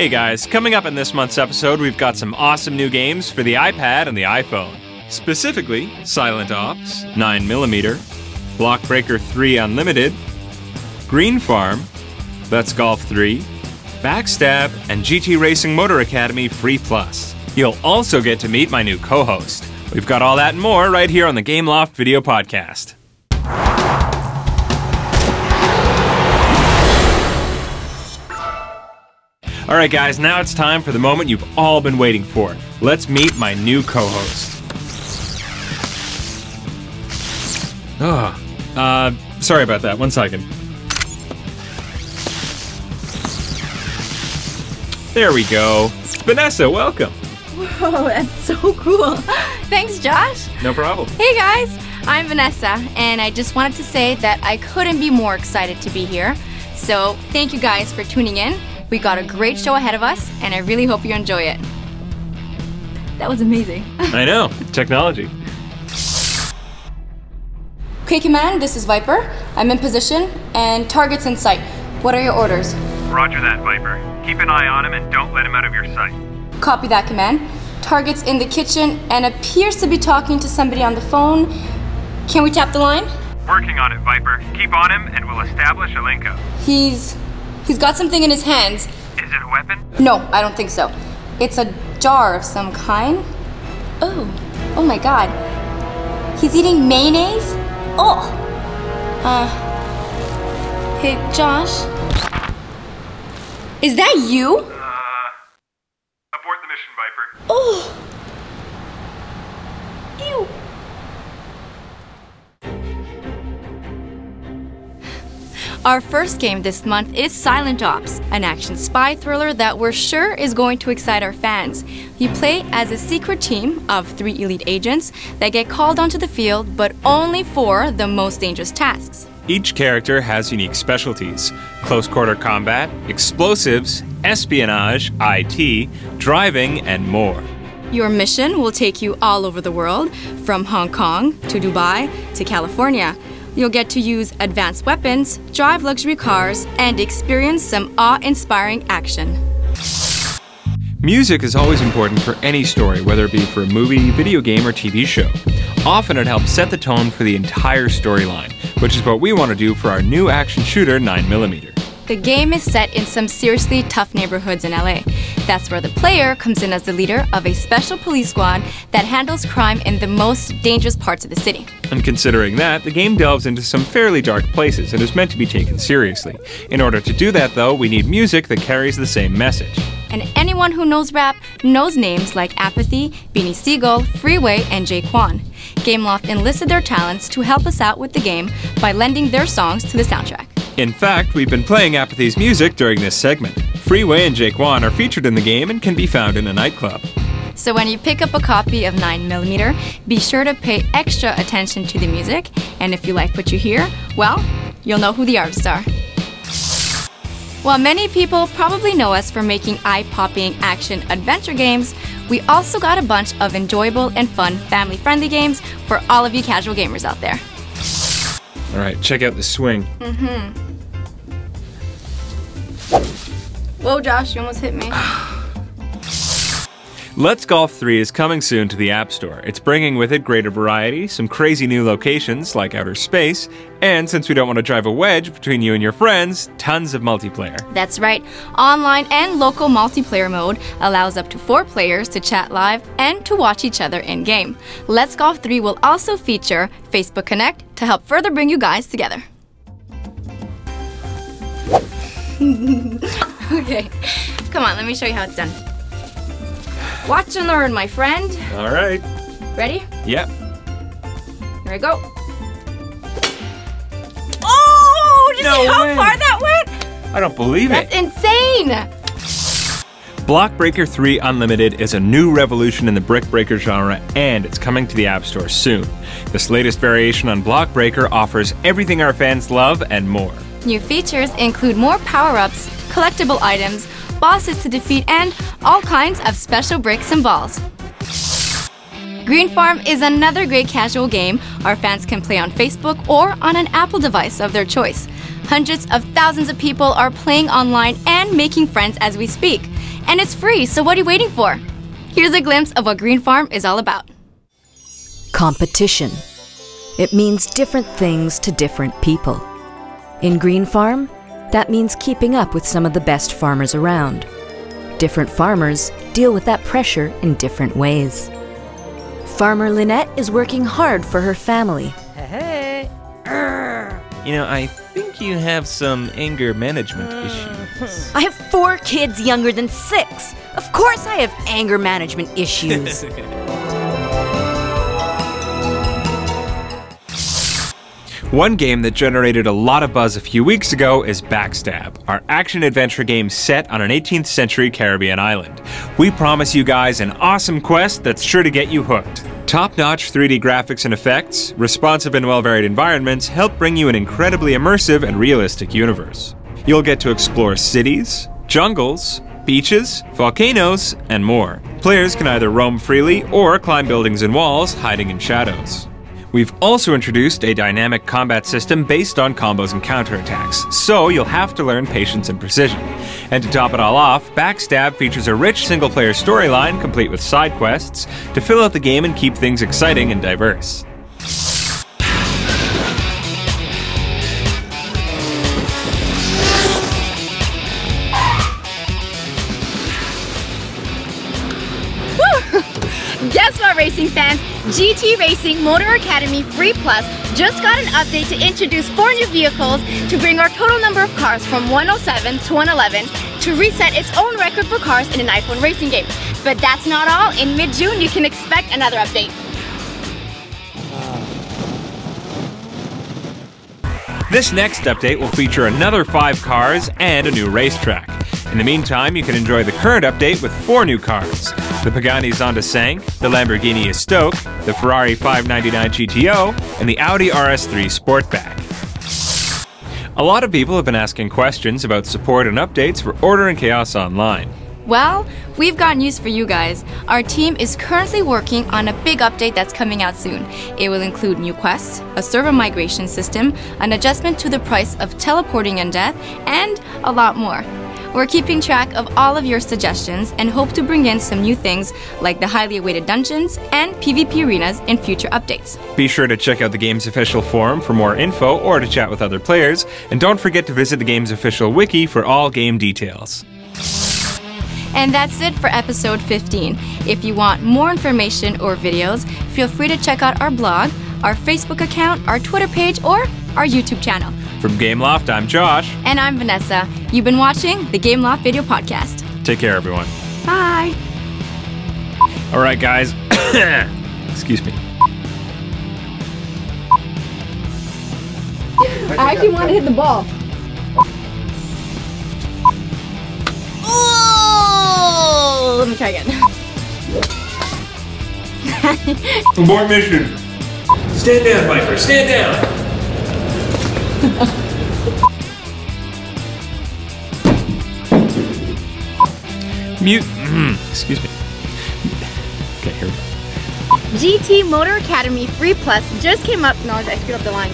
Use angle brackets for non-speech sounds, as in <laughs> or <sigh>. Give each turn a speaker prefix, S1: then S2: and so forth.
S1: Hey guys, coming up in this month's episode, we've got some awesome new games for the iPad and the iPhone. Specifically, Silent Ops, 9mm, Block Breaker 3 Unlimited, Green Farm, Let's Golf 3, Backstab, and GT Racing Motor Academy Free Plus. You'll also get to meet my new co host. We've got all that and more right here on the Gameloft Video Podcast. All right, guys, now it's time for the moment you've all been waiting for. Let's meet my new co host. Oh, uh, sorry about that. One second. There we go. Vanessa, welcome.
S2: Whoa, that's so cool. <laughs> Thanks, Josh.
S1: No problem.
S2: Hey, guys. I'm Vanessa, and I just wanted to say that I couldn't be more excited to be here. So, thank you guys for tuning in. We got a great show ahead of us, and I really hope you enjoy it. That was amazing. <laughs>
S1: I know. Technology.
S2: Okay, Command, this is Viper. I'm in position, and target's in sight. What are your orders?
S3: Roger that, Viper. Keep an eye on him and don't let him out of your sight.
S2: Copy that, Command. Target's in the kitchen and appears to be talking to somebody on the phone. Can we tap the line?
S3: Working on it, Viper. Keep on him and we'll establish a link up.
S2: He's. He's got something in his hands.
S3: Is it a weapon?
S2: No, I don't think so. It's a jar of some kind. Oh, oh my god. He's eating mayonnaise? Oh! Uh. Hey, Josh? Is that you?
S3: Uh. Abort the mission, Viper.
S2: Oh! Ew! Our first game this month is Silent Ops, an action spy thriller that we're sure is going to excite our fans. You play as a secret team of three elite agents that get called onto the field, but only for the most dangerous tasks.
S1: Each character has unique specialties close quarter combat, explosives, espionage, IT, driving, and more.
S2: Your mission will take you all over the world, from Hong Kong to Dubai to California. You'll get to use advanced weapons, drive luxury cars, and experience some awe inspiring action.
S1: Music is always important for any story, whether it be for a movie, video game, or TV show. Often it helps set the tone for the entire storyline, which is what we want to do for our new action shooter 9mm.
S2: The game is set in some seriously tough neighborhoods in LA. That's where the player comes in as the leader of a special police squad that handles crime in the most dangerous parts of the city.
S1: And considering that, the game delves into some fairly dark places and is meant to be taken seriously. In order to do that, though, we need music that carries the same message.
S2: And anyone who knows rap knows names like Apathy, Beanie Sigel, Freeway, and Jaquan. Gameloft enlisted their talents to help us out with the game by lending their songs to the soundtrack.
S1: In fact, we've been playing Apathy's music during this segment. Freeway and Jake Wan are featured in the game and can be found in a nightclub.
S2: So when you pick up a copy of 9mm, be sure to pay extra attention to the music, and if you like what you hear, well, you'll know who the artists are. While many people probably know us for making eye popping action adventure games, we also got a bunch of enjoyable and fun family friendly games for all of you casual gamers out there.
S1: All right, check out the swing.
S2: mhm Whoa, Josh, you almost hit me. <sighs> <laughs>
S1: Let's Golf 3 is coming soon to the App Store. It's bringing with it greater variety, some crazy new locations like outer space, and since we don't want to drive a wedge between you and your friends, tons of multiplayer.
S2: That's right. Online and local multiplayer mode allows up to four players to chat live and to watch each other in game. Let's Golf 3 will also feature Facebook Connect to help further bring you guys together. <laughs> okay, come on, let me show you how it's done. Watch and learn, my friend.
S1: All right.
S2: Ready?
S1: Yep.
S2: Here we go. Oh! Did you
S1: No
S2: see how
S1: way.
S2: far that went?
S1: I don't believe it.
S2: That's insane!
S1: Block Breaker 3 Unlimited is a new revolution in the brick breaker genre and it's coming to the App Store soon. This latest variation on Block Breaker offers everything our fans love and more.
S2: New features include more power ups, collectible items, bosses to defeat, and all kinds of special bricks and balls. Green Farm is another great casual game our fans can play on Facebook or on an Apple device of their choice. Hundreds of thousands of people are playing online and making friends as we speak. And it's free, so what are you waiting for? Here's a glimpse of what Green Farm is all about.
S4: Competition. It means different things to different people. In Green Farm, that means keeping up with some of the best farmers around. Different farmers deal with that pressure in different ways. Farmer Lynette is working hard for her family. Hey!
S1: You know, I think you have some anger management mm. issues. <laughs>
S4: I have four kids younger than six. Of course, I have anger management issues. <laughs>
S1: One game that generated a lot of buzz a few weeks ago is Backstab, our action adventure game set on an 18th century Caribbean island. We promise you guys an awesome quest that's sure to get you hooked. Top notch 3D graphics and effects, responsive and well varied environments help bring you an incredibly immersive and realistic universe. You'll get to explore cities, jungles, beaches, volcanoes, and more. Players can either roam freely or climb buildings and walls, hiding in shadows. We've also introduced a dynamic combat system based on combos and counterattacks, so you'll have to learn patience and precision. And to top it all off, Backstab features a rich single player storyline complete with side quests to fill out the game and keep things exciting and diverse.
S2: Guess what, racing fans? GT Racing Motor Academy Free Plus just got an update to introduce four new vehicles to bring our total number of cars from 107 to 111 to reset its own record for cars in an iPhone racing game. But that's not all. In mid-June, you can expect another update.
S1: This next update will feature another five cars and a new racetrack. In the meantime, you can enjoy the current update with four new cars the Pagani Zonda Cinque, the Lamborghini Estoque, the Ferrari 599 GTO, and the Audi RS3 Sportback. A lot of people have been asking questions about support and updates for Order and Chaos Online.
S2: Well, we've got news for you guys. Our team is currently working on a big update that's coming out soon. It will include new quests, a server migration system, an adjustment to the price of teleporting and death, and a lot more. We're keeping track of all of your suggestions and hope to bring in some new things like the highly awaited dungeons and PvP arenas in future updates.
S1: Be sure to check out the game's official forum for more info or to chat with other players, and don't forget to visit the game's official wiki for all game details.
S2: And that's it for episode 15. If you want more information or videos, feel free to check out our blog, our Facebook account, our Twitter page, or our YouTube channel.
S1: From Gameloft, I'm Josh.
S2: And I'm Vanessa. You've been watching the Gameloft Video Podcast.
S1: Take care, everyone.
S2: Bye.
S1: All right, guys. <coughs> Excuse me.
S2: I actually want to hit the ball. Oh! Let me try again.
S1: Abort mission. Stand down, Viper. Stand down. <laughs> Mute. mm, Excuse me. Okay, here we go.
S2: GT Motor Academy Free Plus just came up. No, I screwed up the line.